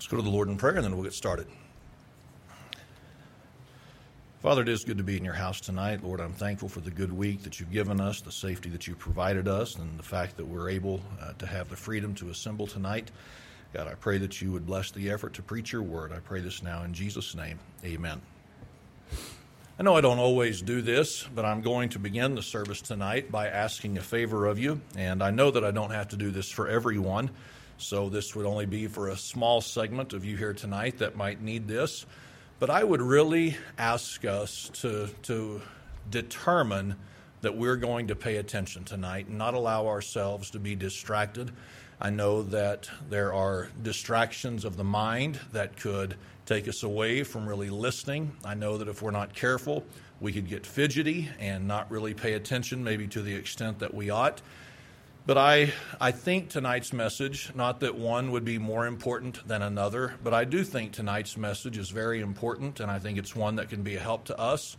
Let's go to the Lord in prayer and then we'll get started. Father, it is good to be in your house tonight. Lord, I'm thankful for the good week that you've given us, the safety that you've provided us, and the fact that we're able uh, to have the freedom to assemble tonight. God, I pray that you would bless the effort to preach your word. I pray this now in Jesus' name. Amen. I know I don't always do this, but I'm going to begin the service tonight by asking a favor of you. And I know that I don't have to do this for everyone, so this would only be for a small segment of you here tonight that might need this. But I would really ask us to, to determine that we're going to pay attention tonight and not allow ourselves to be distracted. I know that there are distractions of the mind that could take us away from really listening. I know that if we're not careful, we could get fidgety and not really pay attention, maybe to the extent that we ought. But I, I think tonight's message, not that one would be more important than another, but I do think tonight's message is very important, and I think it's one that can be a help to us.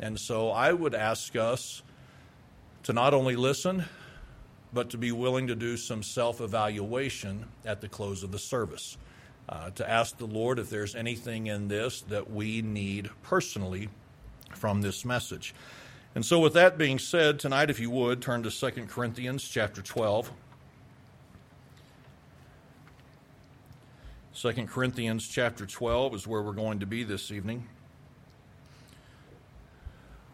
And so I would ask us to not only listen, but to be willing to do some self evaluation at the close of the service. Uh, to ask the Lord if there's anything in this that we need personally from this message. And so, with that being said, tonight, if you would, turn to 2 Corinthians chapter 12. 2 Corinthians chapter 12 is where we're going to be this evening.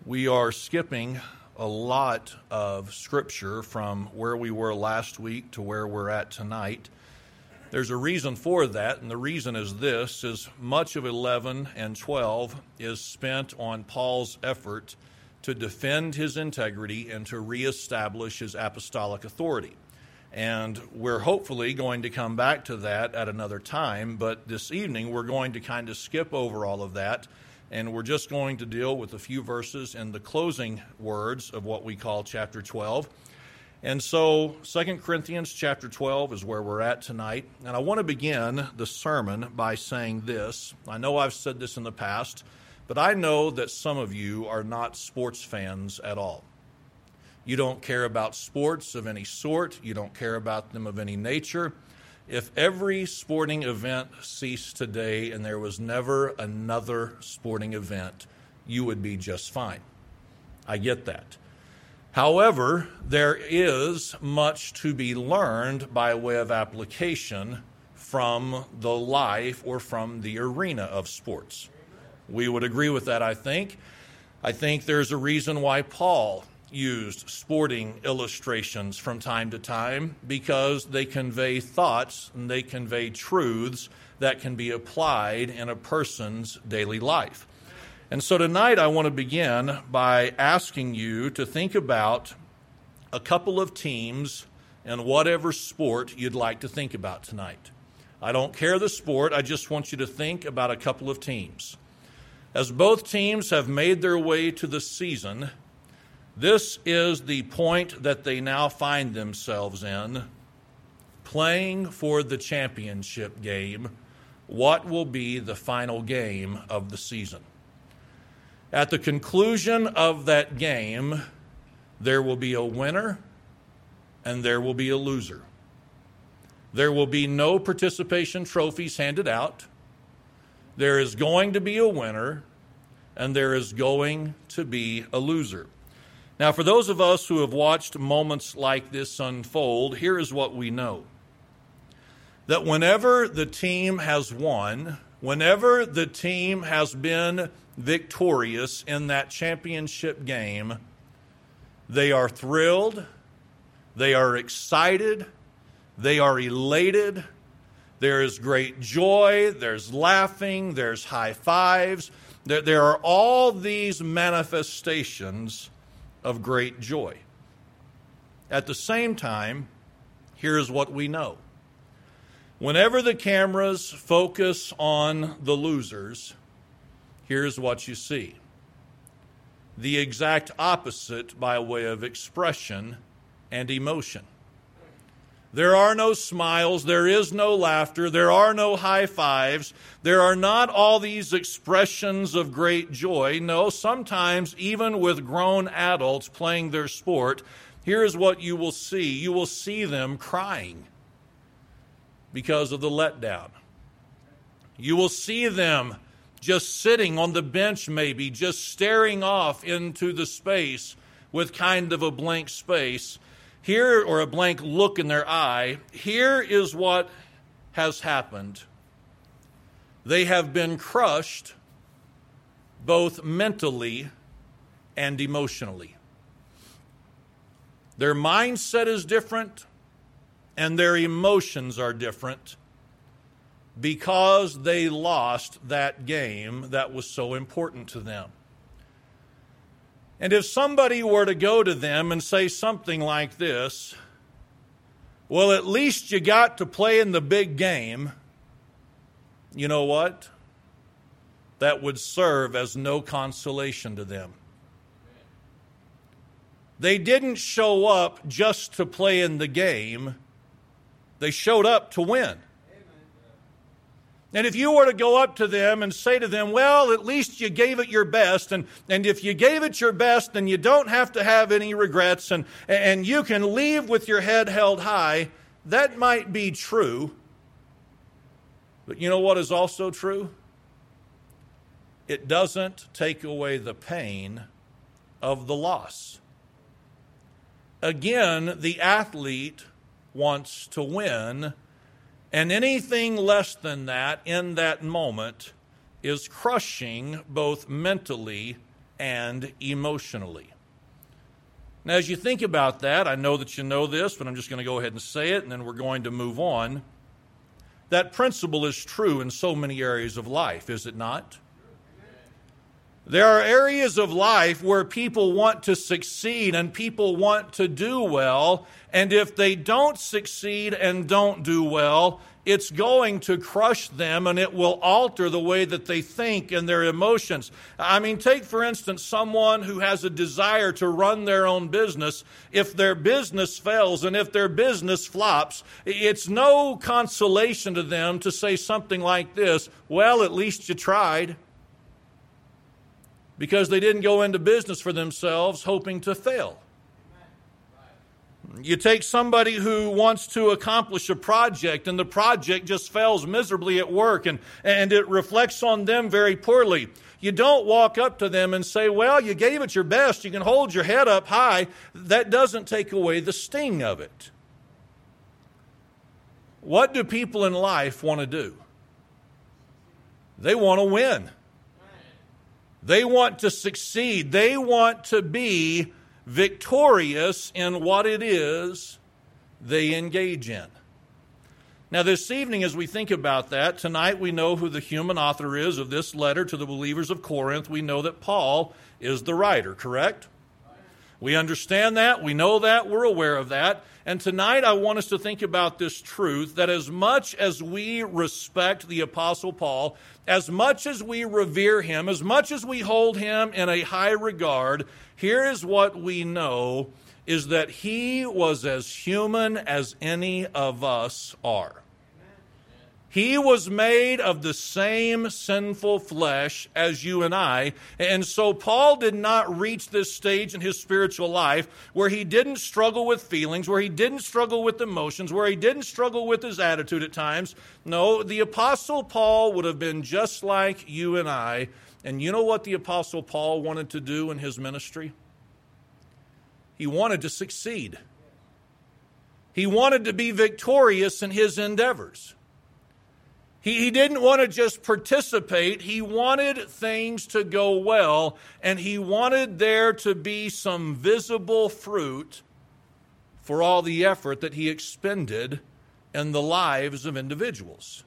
We are skipping a lot of scripture from where we were last week to where we're at tonight. There's a reason for that, and the reason is this is much of 11 and 12 is spent on Paul's effort to defend his integrity and to reestablish his apostolic authority. And we're hopefully going to come back to that at another time, but this evening we're going to kind of skip over all of that and we're just going to deal with a few verses in the closing words of what we call chapter 12. And so 2 Corinthians chapter 12 is where we're at tonight. And I want to begin the sermon by saying this. I know I've said this in the past, but I know that some of you are not sports fans at all. You don't care about sports of any sort, you don't care about them of any nature. If every sporting event ceased today and there was never another sporting event, you would be just fine. I get that. However, there is much to be learned by way of application from the life or from the arena of sports. We would agree with that, I think. I think there's a reason why Paul used sporting illustrations from time to time because they convey thoughts and they convey truths that can be applied in a person's daily life. And so tonight I want to begin by asking you to think about a couple of teams in whatever sport you'd like to think about tonight. I don't care the sport, I just want you to think about a couple of teams. As both teams have made their way to the season, this is the point that they now find themselves in playing for the championship game. What will be the final game of the season? At the conclusion of that game, there will be a winner and there will be a loser. There will be no participation trophies handed out. There is going to be a winner and there is going to be a loser. Now, for those of us who have watched moments like this unfold, here is what we know that whenever the team has won, whenever the team has been victorious in that championship game, they are thrilled, they are excited, they are elated, there is great joy, there's laughing, there's high fives. There, there are all these manifestations of great joy. At the same time, here's what we know. Whenever the cameras focus on the losers, here's what you see the exact opposite by way of expression and emotion. There are no smiles. There is no laughter. There are no high fives. There are not all these expressions of great joy. No, sometimes, even with grown adults playing their sport, here's what you will see you will see them crying because of the letdown, You will see them just sitting on the bench, maybe, just staring off into the space with kind of a blank space. Here, or a blank look in their eye, here is what has happened. They have been crushed both mentally and emotionally. Their mindset is different and their emotions are different because they lost that game that was so important to them. And if somebody were to go to them and say something like this, well, at least you got to play in the big game, you know what? That would serve as no consolation to them. They didn't show up just to play in the game, they showed up to win. And if you were to go up to them and say to them, well, at least you gave it your best, and, and if you gave it your best, then you don't have to have any regrets, and, and you can leave with your head held high, that might be true. But you know what is also true? It doesn't take away the pain of the loss. Again, the athlete wants to win and anything less than that in that moment is crushing both mentally and emotionally. Now, as you think about that, I know that you know this, but I'm just going to go ahead and say it, and then we're going to move on. That principle is true in so many areas of life, is it not? There are areas of life where people want to succeed and people want to do well. And if they don't succeed and don't do well, it's going to crush them and it will alter the way that they think and their emotions. I mean, take for instance someone who has a desire to run their own business. If their business fails and if their business flops, it's no consolation to them to say something like this Well, at least you tried because they didn't go into business for themselves hoping to fail. You take somebody who wants to accomplish a project and the project just fails miserably at work and, and it reflects on them very poorly. You don't walk up to them and say, Well, you gave it your best. You can hold your head up high. That doesn't take away the sting of it. What do people in life want to do? They want to win. They want to succeed. They want to be victorious in what it is they engage in. Now, this evening, as we think about that, tonight we know who the human author is of this letter to the believers of Corinth. We know that Paul is the writer, correct? We understand that. We know that. We're aware of that. And tonight I want us to think about this truth that as much as we respect the Apostle Paul, as much as we revere him, as much as we hold him in a high regard, here is what we know is that he was as human as any of us are. He was made of the same sinful flesh as you and I. And so Paul did not reach this stage in his spiritual life where he didn't struggle with feelings, where he didn't struggle with emotions, where he didn't struggle with his attitude at times. No, the Apostle Paul would have been just like you and I. And you know what the Apostle Paul wanted to do in his ministry? He wanted to succeed. He wanted to be victorious in his endeavors. He, he didn't want to just participate, he wanted things to go well, and he wanted there to be some visible fruit for all the effort that he expended in the lives of individuals.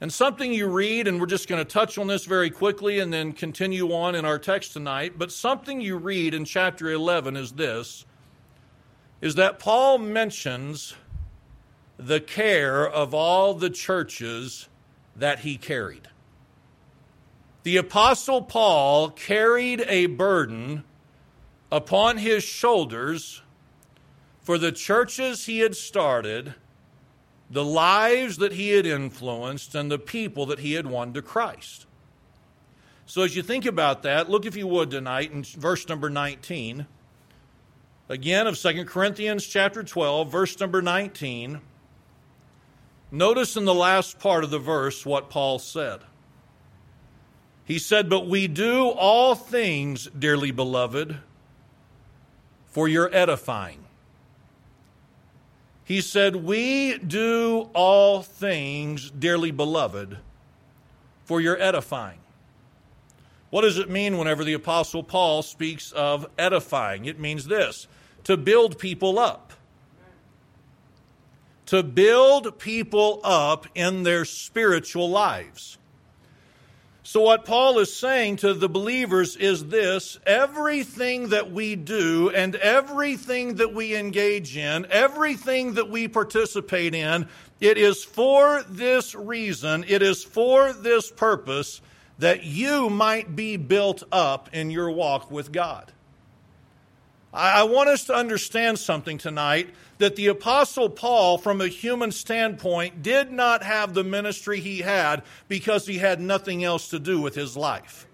And something you read, and we're just going to touch on this very quickly and then continue on in our text tonight, but something you read in chapter 11 is this is that Paul mentions the care of all the churches that he carried. The Apostle Paul carried a burden upon his shoulders for the churches he had started, the lives that he had influenced, and the people that he had won to Christ. So, as you think about that, look if you would tonight in verse number 19. Again, of 2 Corinthians chapter 12, verse number 19. Notice in the last part of the verse what Paul said. He said, But we do all things, dearly beloved, for your edifying. He said, We do all things, dearly beloved, for your edifying. What does it mean whenever the Apostle Paul speaks of edifying? It means this to build people up to build people up in their spiritual lives. So, what Paul is saying to the believers is this everything that we do and everything that we engage in, everything that we participate in, it is for this reason, it is for this purpose that you might be built up in your walk with God. I want us to understand something tonight that the Apostle Paul, from a human standpoint, did not have the ministry he had because he had nothing else to do with his life.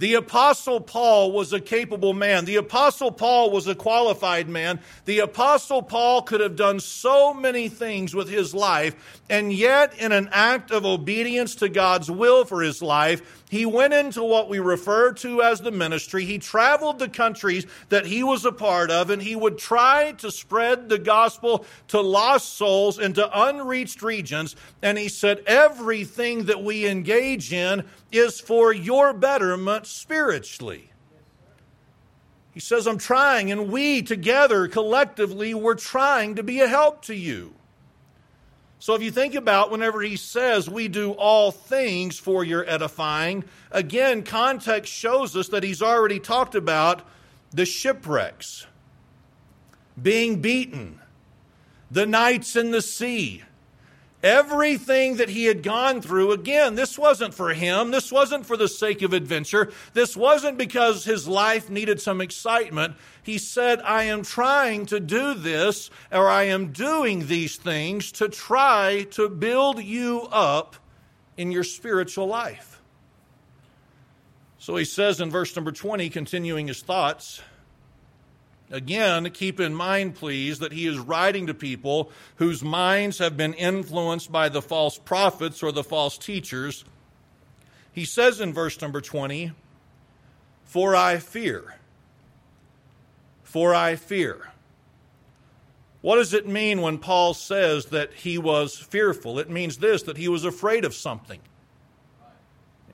The Apostle Paul was a capable man. The Apostle Paul was a qualified man. The Apostle Paul could have done so many things with his life, and yet, in an act of obedience to God's will for his life, he went into what we refer to as the ministry. He traveled the countries that he was a part of, and he would try to spread the gospel to lost souls into unreached regions. And he said, Everything that we engage in is for your betterment spiritually. He says, I'm trying, and we together, collectively, we're trying to be a help to you. So if you think about whenever he says we do all things for your edifying, again, context shows us that he's already talked about the shipwrecks, being beaten, the nights in the sea, Everything that he had gone through, again, this wasn't for him. This wasn't for the sake of adventure. This wasn't because his life needed some excitement. He said, I am trying to do this, or I am doing these things to try to build you up in your spiritual life. So he says in verse number 20, continuing his thoughts, Again, keep in mind, please, that he is writing to people whose minds have been influenced by the false prophets or the false teachers. He says in verse number 20, For I fear. For I fear. What does it mean when Paul says that he was fearful? It means this that he was afraid of something.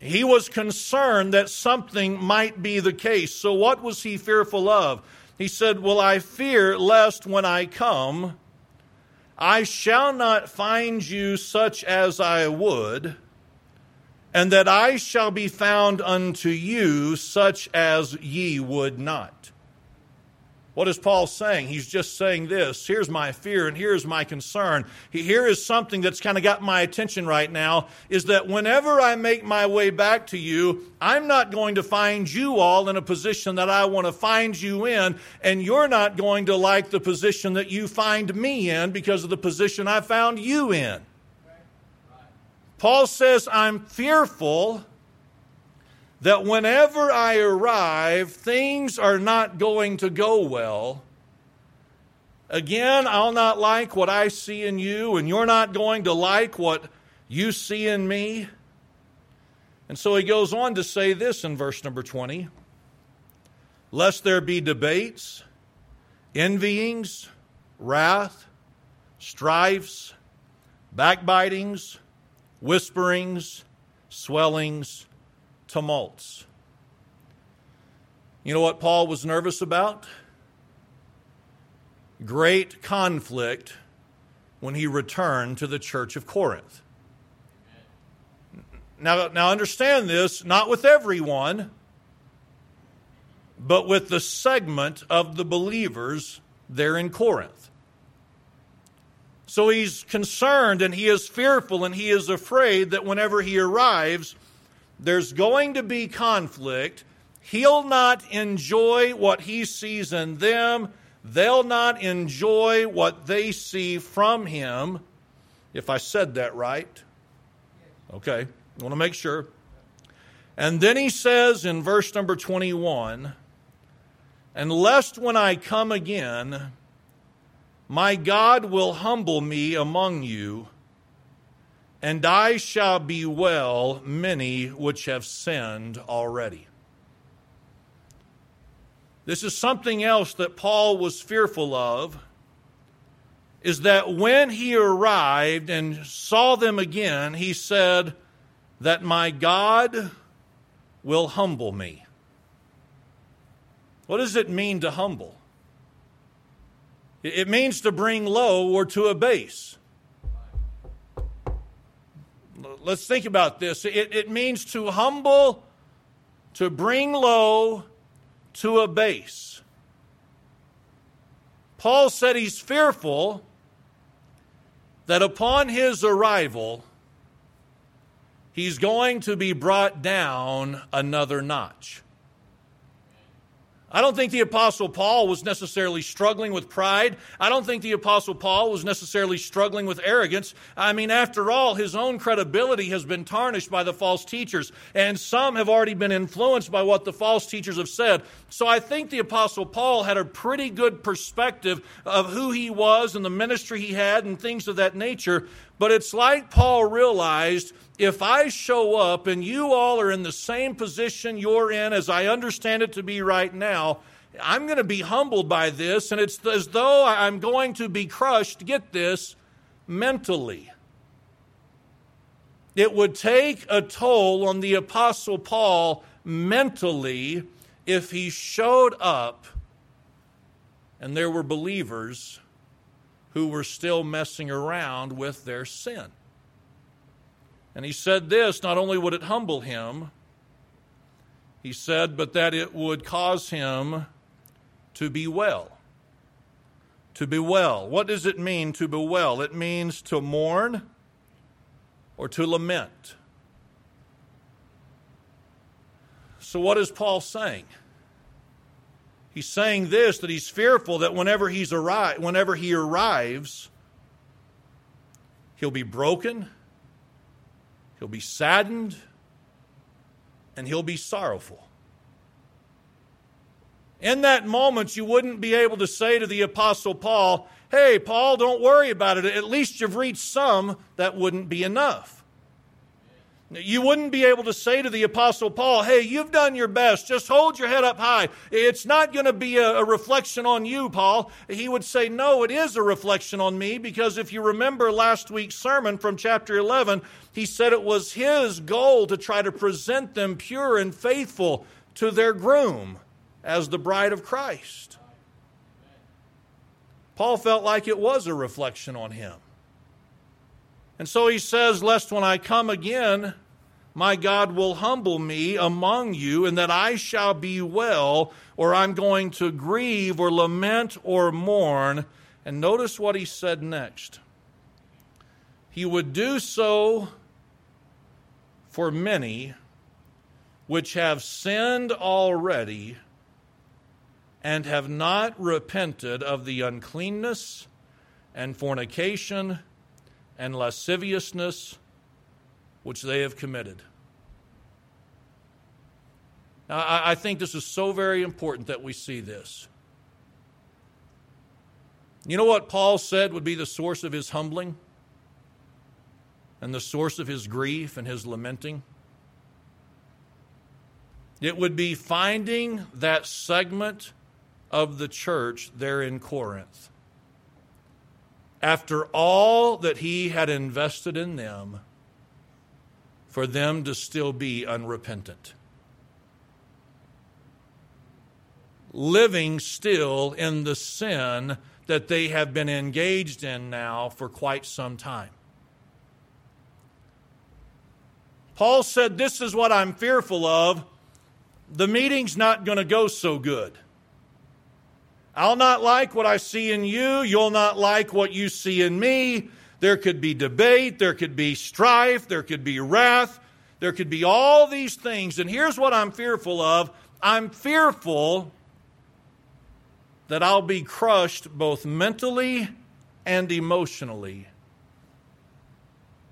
He was concerned that something might be the case. So, what was he fearful of? He said, Well, I fear lest when I come, I shall not find you such as I would, and that I shall be found unto you such as ye would not. What is Paul saying? He's just saying this here's my fear and here's my concern. Here is something that's kind of got my attention right now is that whenever I make my way back to you, I'm not going to find you all in a position that I want to find you in, and you're not going to like the position that you find me in because of the position I found you in. Paul says, I'm fearful that whenever I arrive, things are not going to go well. Again, I'll not like what I see in you, and you're not going to like what you see in me. And so he goes on to say this in verse number 20 Lest there be debates, envyings, wrath, strifes, backbitings, whisperings, swellings, tumults. You know what Paul was nervous about? Great conflict when he returned to the church of Corinth. Now, now understand this, not with everyone, but with the segment of the believers there in Corinth. So he's concerned and he is fearful and he is afraid that whenever he arrives, there's going to be conflict. He'll not enjoy what he sees in them. They'll not enjoy what they see from him. If I said that right. Okay, I want to make sure. And then he says in verse number 21 And lest when I come again, my God will humble me among you and I shall bewail many which have sinned already. This is something else that Paul was fearful of is that when he arrived and saw them again, he said that my God will humble me. What does it mean to humble? It means to bring low or to abase. Let's think about this. It, it means to humble, to bring low, to abase. Paul said he's fearful that upon his arrival, he's going to be brought down another notch. I don't think the Apostle Paul was necessarily struggling with pride. I don't think the Apostle Paul was necessarily struggling with arrogance. I mean, after all, his own credibility has been tarnished by the false teachers, and some have already been influenced by what the false teachers have said. So I think the Apostle Paul had a pretty good perspective of who he was and the ministry he had and things of that nature. But it's like Paul realized if I show up and you all are in the same position you're in as I understand it to be right now, I'm going to be humbled by this, and it's as though I'm going to be crushed, get this, mentally. It would take a toll on the Apostle Paul mentally if he showed up and there were believers who were still messing around with their sin. And he said this not only would it humble him, he said, but that it would cause him to bewail. To bewail. What does it mean to bewail? It means to mourn or to lament. So, what is Paul saying? He's saying this that he's fearful that whenever, he's arri- whenever he arrives, he'll be broken He'll be saddened and he'll be sorrowful. In that moment, you wouldn't be able to say to the Apostle Paul, Hey, Paul, don't worry about it. At least you've reached some. That wouldn't be enough. You wouldn't be able to say to the Apostle Paul, Hey, you've done your best. Just hold your head up high. It's not going to be a, a, reflection on you, Paul. He would say, No, it is a reflection on me because if you remember last week's sermon from chapter 11, he said it was his goal to try to present them pure and faithful to their groom as the bride of Christ. Paul felt like it was a reflection on him. And so he says, Lest when I come again, my God will humble me among you, and that I shall bewail, or I'm going to grieve, or lament, or mourn. And notice what he said next. He would do so for many which have sinned already and have not repented of the uncleanness and fornication and lasciviousness which they have committed. Now, I think this is so very important that we see this. You know what Paul said would be the source of his humbling and the source of his grief and his lamenting? It would be finding that segment of the church there in Corinth after all that he had invested in them, for them to still be unrepentant. Living still in the sin that they have been engaged in now for quite some time. Paul said, This is what I'm fearful of. The meeting's not going to go so good. I'll not like what I see in you. You'll not like what you see in me. There could be debate. There could be strife. There could be wrath. There could be all these things. And here's what I'm fearful of I'm fearful that I'll be crushed both mentally and emotionally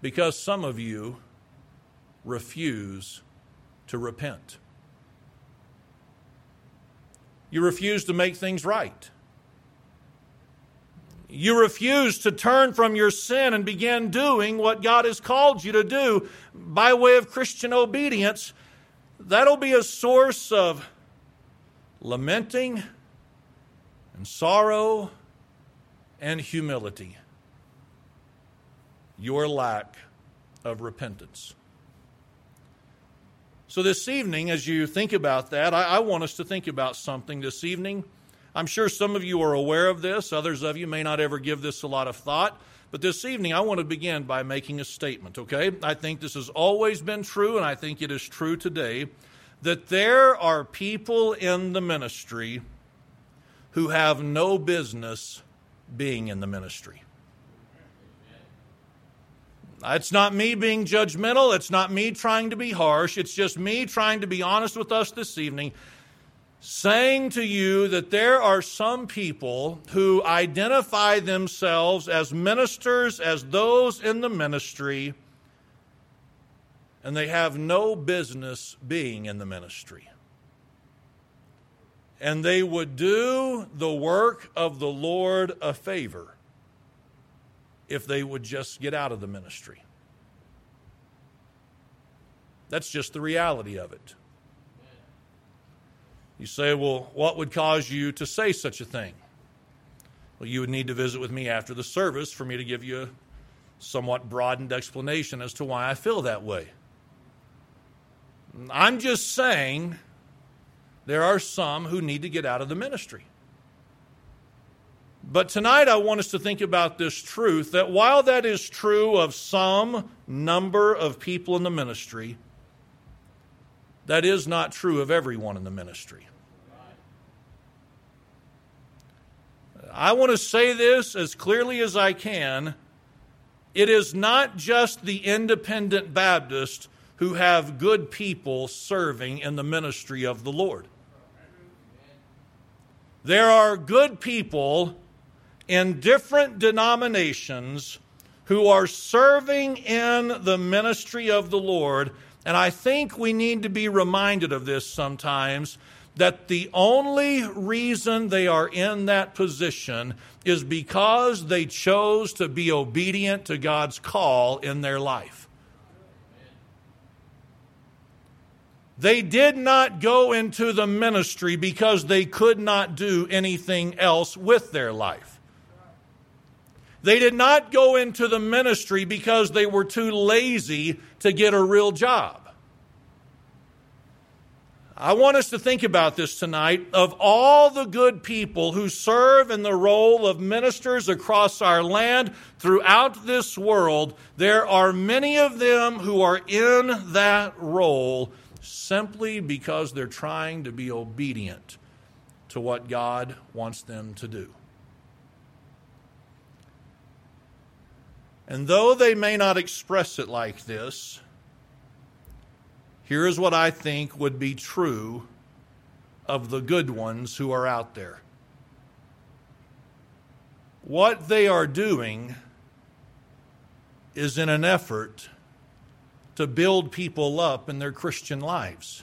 because some of you refuse to repent. You refuse to make things right. you refuse to turn from your sin and begin doing what God has called you to do by way of Christian obedience, that'll be a source of lamenting and sorrow and humility. Your lack of repentance. So, this evening, as you think about that, I, I, want us to think about something this evening. I'm sure some of you are aware of this, others of you may not ever give this a lot of thought. But this evening, I want to begin by making a statement, okay? I think this has always been true, and I think it is true today that there are people in the ministry who have no business being in the ministry. It's not me being judgmental. It's not me trying to be harsh. It's just me trying to be honest with us this evening, saying to you that there are some people who identify themselves as ministers, as those in the ministry, and they have no business being in the ministry. And they would do the work of the Lord a favor if they would just get out of the ministry. That's just the reality of it. You say, well, what would cause you to say such a thing? Well, you would need to visit with me after the service for me to give you a somewhat broadened explanation as to why I feel that way. I'm just saying there are some who need to get out of the ministry. But tonight I want us to think about this truth that while that is true of some number of people in the ministry, that is not true of everyone in the ministry. I want to say this as clearly as I can. It is not just the independent Baptist who have good people serving in the ministry of the Lord. There are good people in different denominations who are serving in the ministry of the Lord. And I think we need to be reminded of this sometimes that the only reason they are in that position is because they chose to be obedient to God's call in their life. They did not go into the ministry because they could not do anything else with their life. They did not go into the ministry because they were too lazy to get a real job. I want us to think about this tonight. Of all the good people who serve in the role of ministers across our land throughout this world, there are many of them who are in that role simply because they're trying to be obedient to what God wants them to do. And though they may not express it like this, here is what I think would be true of the good ones who are out there. What they are doing is in an effort to build people up in their Christian lives.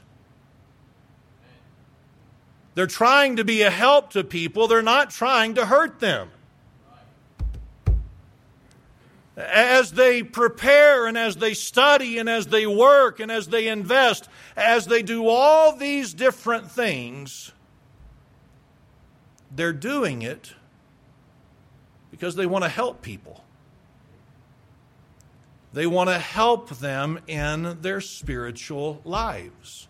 They're trying to be a help to people, they're not trying to hurt them as they prepare and as they study and as they work and as they invest, as they do all these different things, they're doing it because they want to help people. They want to help them in their spiritual lives.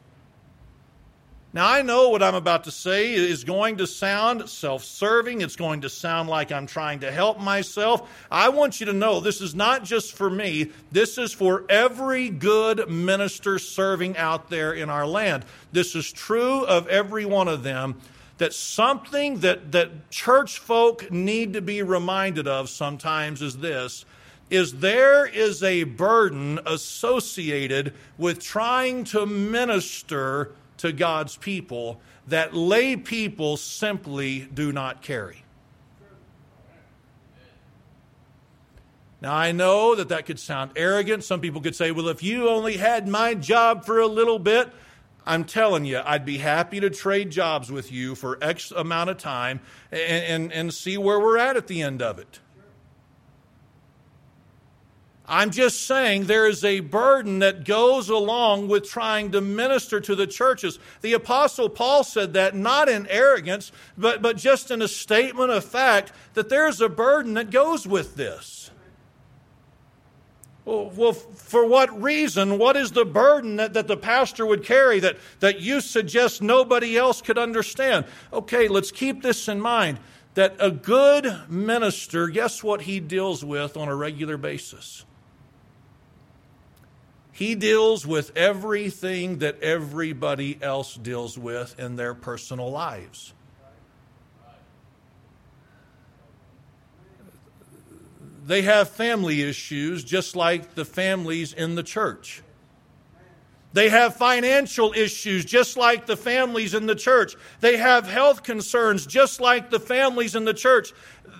Now, I know what I'm about to say is going to sound self serving. It's going to sound like I'm trying to help myself. I want you to know this is not just for me, this is for every good minister serving out there in our land. This is true of every one of them. That something that, that church folk need to be reminded of sometimes is this is there is a burden associated with trying to minister to God's people that lay people simply do not carry. Now, I know that that could sound arrogant. Some people could say, well, if you only had my job for a little bit, I'm telling you, I'd be happy to trade jobs with you for X amount of time and, and, and see where we're at at the end of it. I'm just saying there is a burden that goes along with trying to minister to the churches. The Apostle Paul said that not in arrogance, but, but just in a statement of fact that there's a burden that goes with this. Well, well, for what reason? What is the burden that, that the pastor would carry that, that you suggest nobody else could understand? Okay, let's keep this in mind that a good minister, guess what he deals with on a regular basis? He deals with everything that everybody else deals with in their personal lives. They have family issues just like the families in the church. They have financial issues just like the families in the church. They have health concerns just like the families in the church.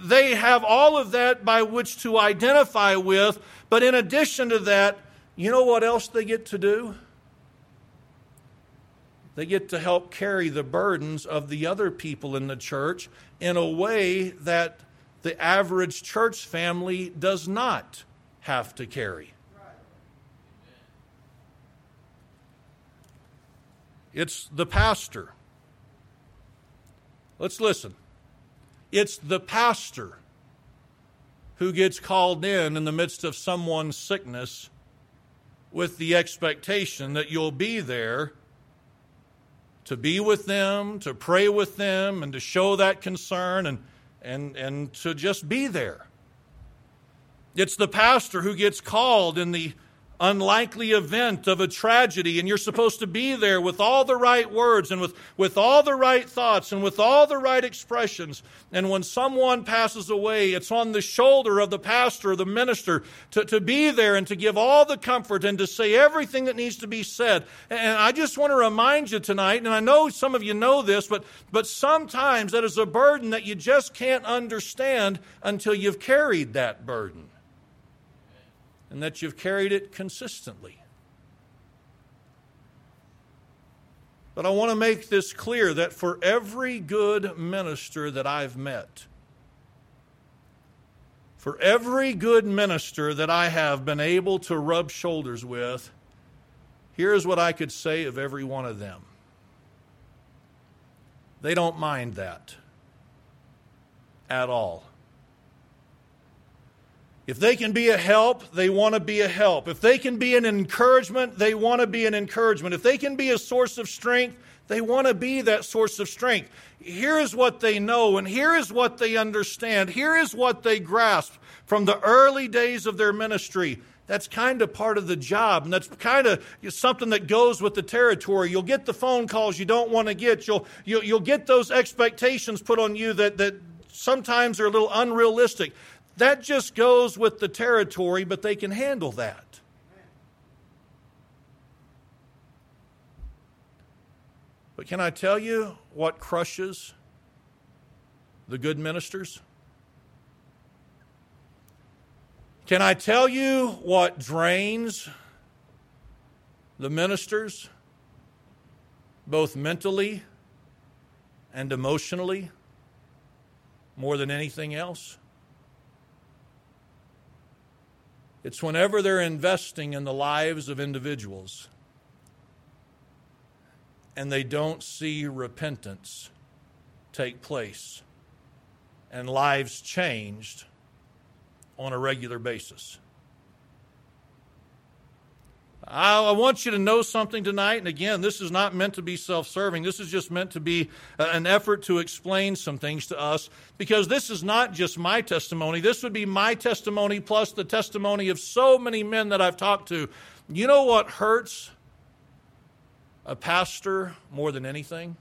They have all of that by which to identify with, but in addition to that, you know what else they get to do? They get to help carry the burdens of the other people in the church in a way that the average church family does not have to carry. It's the pastor. Let's listen. It's the pastor who gets called in in the midst of someone's sickness with the expectation that you'll be there to be with them, to pray with them, and to show that concern and, and, and to just be there. It's the pastor who gets called in the unlikely event of a tragedy, and you're supposed to be there with all the right words and with, with all the right thoughts and with all the right expressions. And when someone passes away, it's on the shoulder of the pastor or the minister to, to be there and to give all the comfort and to say everything that needs to be said. And I just want to remind you tonight, and I know some of you know this, but, but sometimes that is a burden that you just can't understand until you've carried that burden and that you've carried it consistently. But I want to make this clear that for every good minister that I've met, for every good minister that I have been able to rub shoulders with, here's what I could say of every one of them. They don't mind that at all. If they can be a help, they want to be a help. If they can be an encouragement, they want to be an encouragement. If they can be a source of strength, they want to be that source of strength. Here is what they know, and here is what they understand. Here is what they grasp from the early days of their ministry. That's kind of part of the job, and that's kind of something that goes with the territory. You'll get the phone calls you don't want to get. You'll, you'll, you'll get those expectations put on you that, that sometimes are a little unrealistic. That just goes with the territory, but they can handle that. But can I tell you what crushes the good ministers? Can I tell you what drains the ministers, both mentally and emotionally, more than anything else? It's whenever they're investing in the lives of individuals and they don't see repentance take place and lives changed on a regular basis. I, want you to know something tonight. And again, this is not meant to be self serving. This is just meant to be uh, an effort to explain some things to us because this is not just my testimony. This would be my testimony plus the testimony of so many men that I've talked to. You know what hurts a pastor more than anything?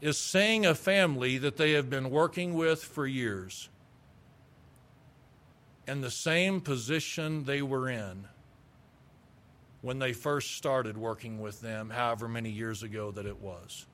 Is seeing a family that they have been working with for years in the same position they were in when they first started working with them, however many years ago that it was.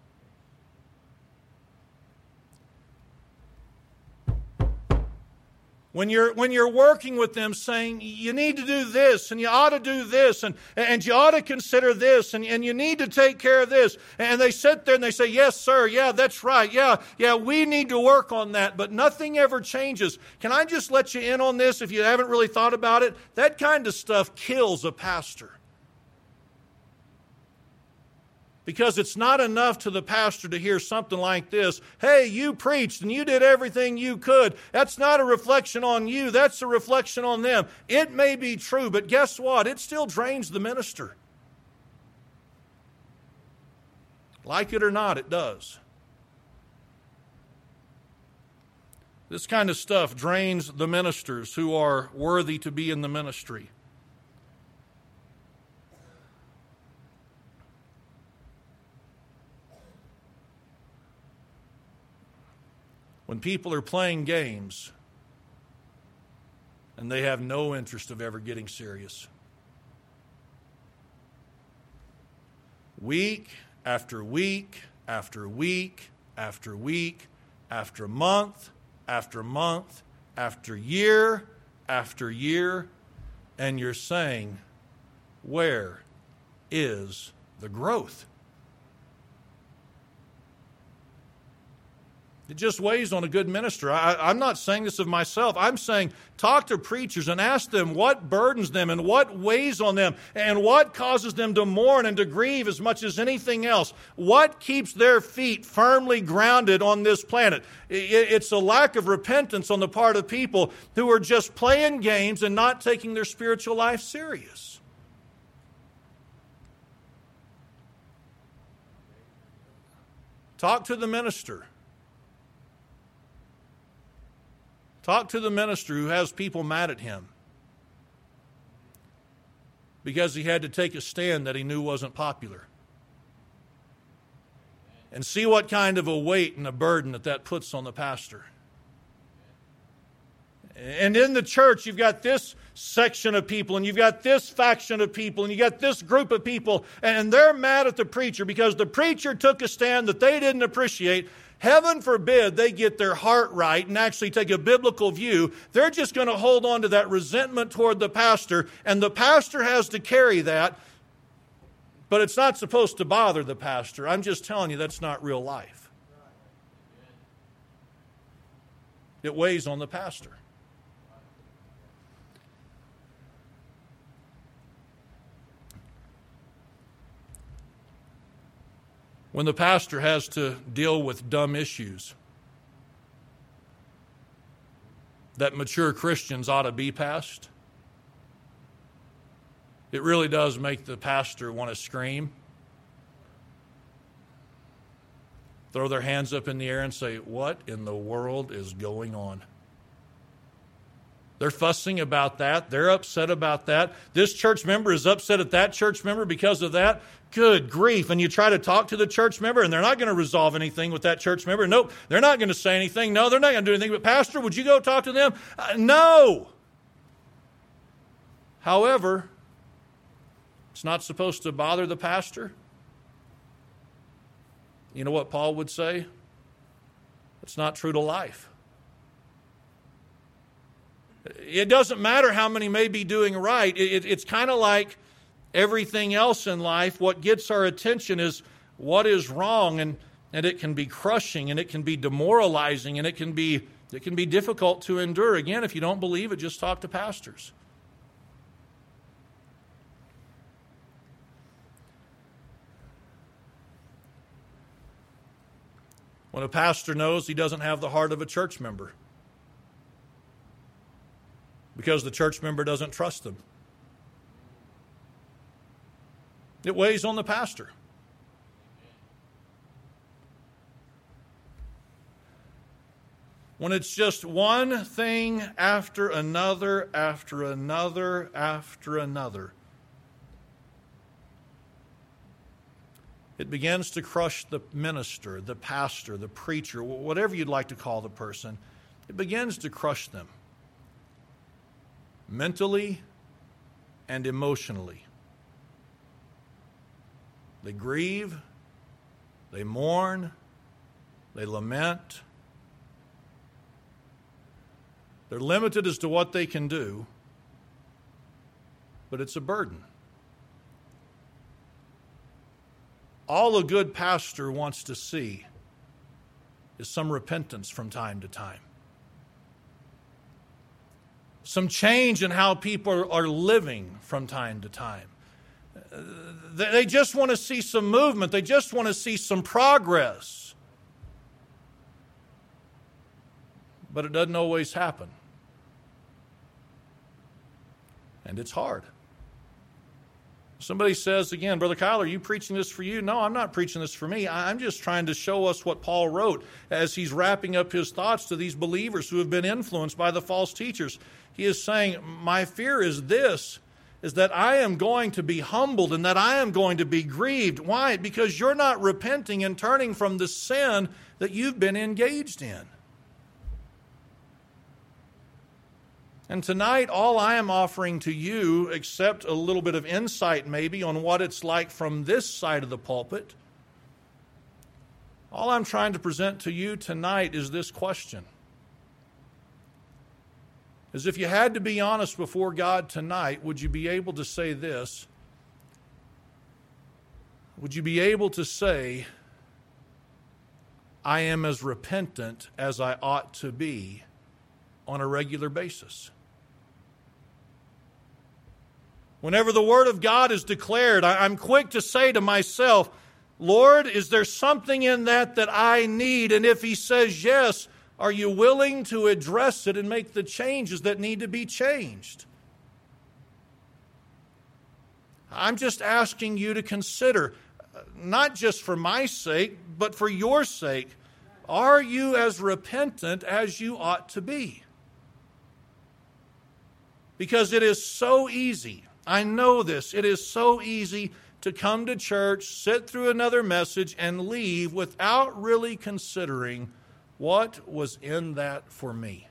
when you're, when you're working with them saying, you need to do this, and you ought to do this, and, and you ought to consider this, and, and you need to take care of this. And they sit there and they say, Yes, sir, yeah, that's right, yeah, yeah, we need to work on that, but nothing ever changes. Can I just let you in on this if you haven't really thought about it? That kind of stuff kills a pastor. Because it's not enough to the pastor to hear something like this Hey, you preached and you did everything you could. That's not a reflection on you, that's a reflection on them. It may be true, but guess what? It still drains the minister. Like it or not, it does. This kind of stuff drains the ministers who are worthy to be in the ministry. When people are playing games and they have no interest of ever getting serious. Week after week after week after week after month after month after year after year, and you're saying, Where is the growth? It just weighs on a good minister. I, am not saying this of myself. I'm saying talk to preachers and ask them what burdens them and what weighs on them and what causes them to mourn and to grieve as much as anything else. What keeps their feet firmly grounded on this planet? It's a lack of repentance on the part of people who are just playing games and not taking their spiritual life serious. Talk to the minister. Talk to the minister who has people mad at him because he had to take a stand that he knew wasn't popular. And see what kind of a weight and a burden that that puts on the pastor. And in the church, you've got this section of people, and you've got this faction of people, and you got this group of people, and they're mad at the preacher because the preacher took a stand that they didn't appreciate, Heaven forbid they get their heart right and actually take a biblical view. They're just going to hold on to that resentment toward the pastor, and the pastor has to carry that. But it's not supposed to bother the pastor. I'm just telling you that's not real life. It weighs on the pastor. When the pastor has to deal with dumb issues that mature Christians ought to be past. It really does make the pastor want to scream, throw their hands up in the air, and say, What in the world is going on? They're fussing about that. They're upset about that. This church member is upset at that church member because of that. Good grief. And you try to talk to the church member, and they're not going to resolve anything with that church member. Nope, they're not going to say anything. No, they're not going to do anything. But, Pastor, would you go talk to them? Uh, no. However, it's not supposed to bother the pastor. You know what Paul would say? It's not true to life. It doesn't matter how many may be doing right. It, it, it's kind of like everything else in life. What gets our attention is what is wrong, and, and it can be crushing, and it can be demoralizing, and it can be, it can be difficult to endure. Again, if you don't believe it, just talk to pastors. When a pastor knows he doesn't have the heart of a church member, because the church member doesn't trust them. It weighs on the pastor. When it's just one thing after another, after another, after another, it begins to crush the minister, the pastor, the preacher, whatever you'd like to call the person. It begins to crush them mentally and emotionally. They grieve, they mourn, they lament. They're limited as to what they can do, but it's a burden. All a good pastor wants to see is some repentance from time to time. Some change in how people are living from time to time. They just want to see some movement, they just want to see some progress. But it doesn't always happen. And it's hard. Somebody says again, Brother Kyle, are you preaching this for you? No, I'm not preaching this for me. I'm just trying to show us what Paul wrote as he's wrapping up his thoughts to these believers who have been influenced by the false teachers. He is saying, My fear is this is that I am going to be humbled and that I am going to be grieved. Why? Because you're not repenting and turning from the sin that you've been engaged in. And tonight, all I am offering to you, except a little bit of insight maybe on what it's like from this side of the pulpit, all I'm trying to present to you tonight is this question. As if you had to be honest before God tonight, would you be able to say this? Would you be able to say, I am as repentant as I ought to be on a regular basis? Whenever the Word of God is declared, I'm quick to say to myself, Lord, is there something in that that I need? And if He says yes, are you willing to address it and make the changes that need to be changed? I'm just asking you to consider, uh, not just for my sake, but for your sake, are you as repentant as you ought to be? Because it is so easy I know this. It is so easy to come to church, sit through another message, and leave without really considering what was in that for me.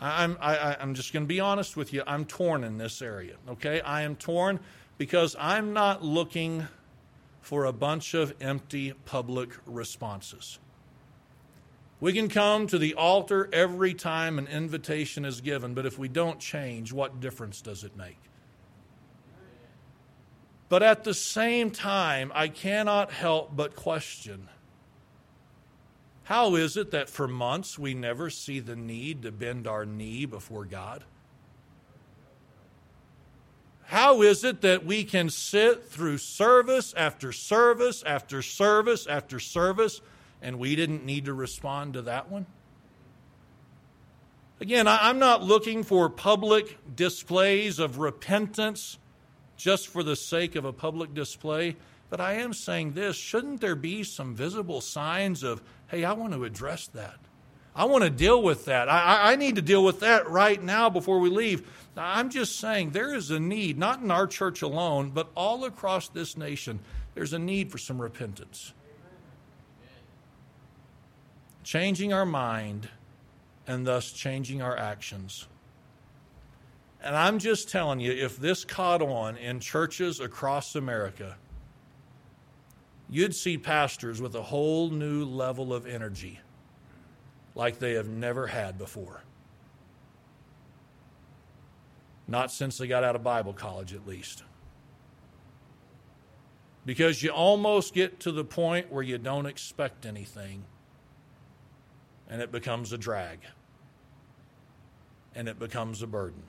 I'm, I, am just going to be honest with you. I'm torn in this area, okay? I am torn because I'm not looking for a bunch of empty public responses. We can come to the altar every time an invitation is given, but if we don't change, what difference does it make? But at the same time, I cannot help but question how is it that for months we never see the need to bend our knee before God? How is it that we can sit through service after service after service after service and we didn't need to respond to that one? Again, I'm not looking for public displays of repentance just for the sake of a public display, but I am saying this shouldn't there be some visible signs of, hey, I want to address that? I want to deal with that. I, I, need to deal with that right now before we leave. I'm just saying there is a need, not in our church alone, but all across this nation, there's a need for some repentance changing our mind and thus changing our actions. And I'm just telling you, if this caught on in churches across America, you'd see pastors with a whole new level of energy like they have never had before. Not since they got out of Bible college, at least. Because you almost get to the point where you don't expect anything and it becomes a drag and it becomes a burden.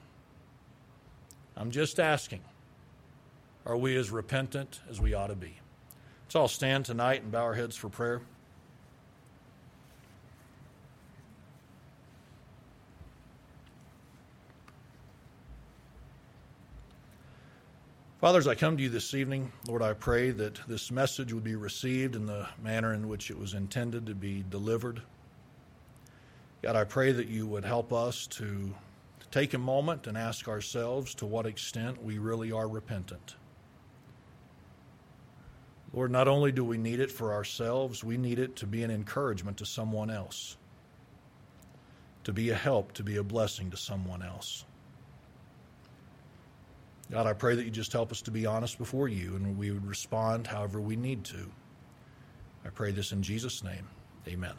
I'm just asking are we as repentant as we ought to be? Let's all stand tonight and bow our heads for prayer. Father, as I come to you this evening, Lord, I pray that this message would be received in the manner in which it was intended to be delivered. God, I pray that you would help us to take a moment and ask ourselves to what extent we really are repentant. Lord, not only do we need it for ourselves, we need it to be an encouragement to someone else, to be a help, to be a blessing to someone else. God, I pray that you just help us to be honest before you and we would respond however we need to. I pray this in Jesus' name. Amen.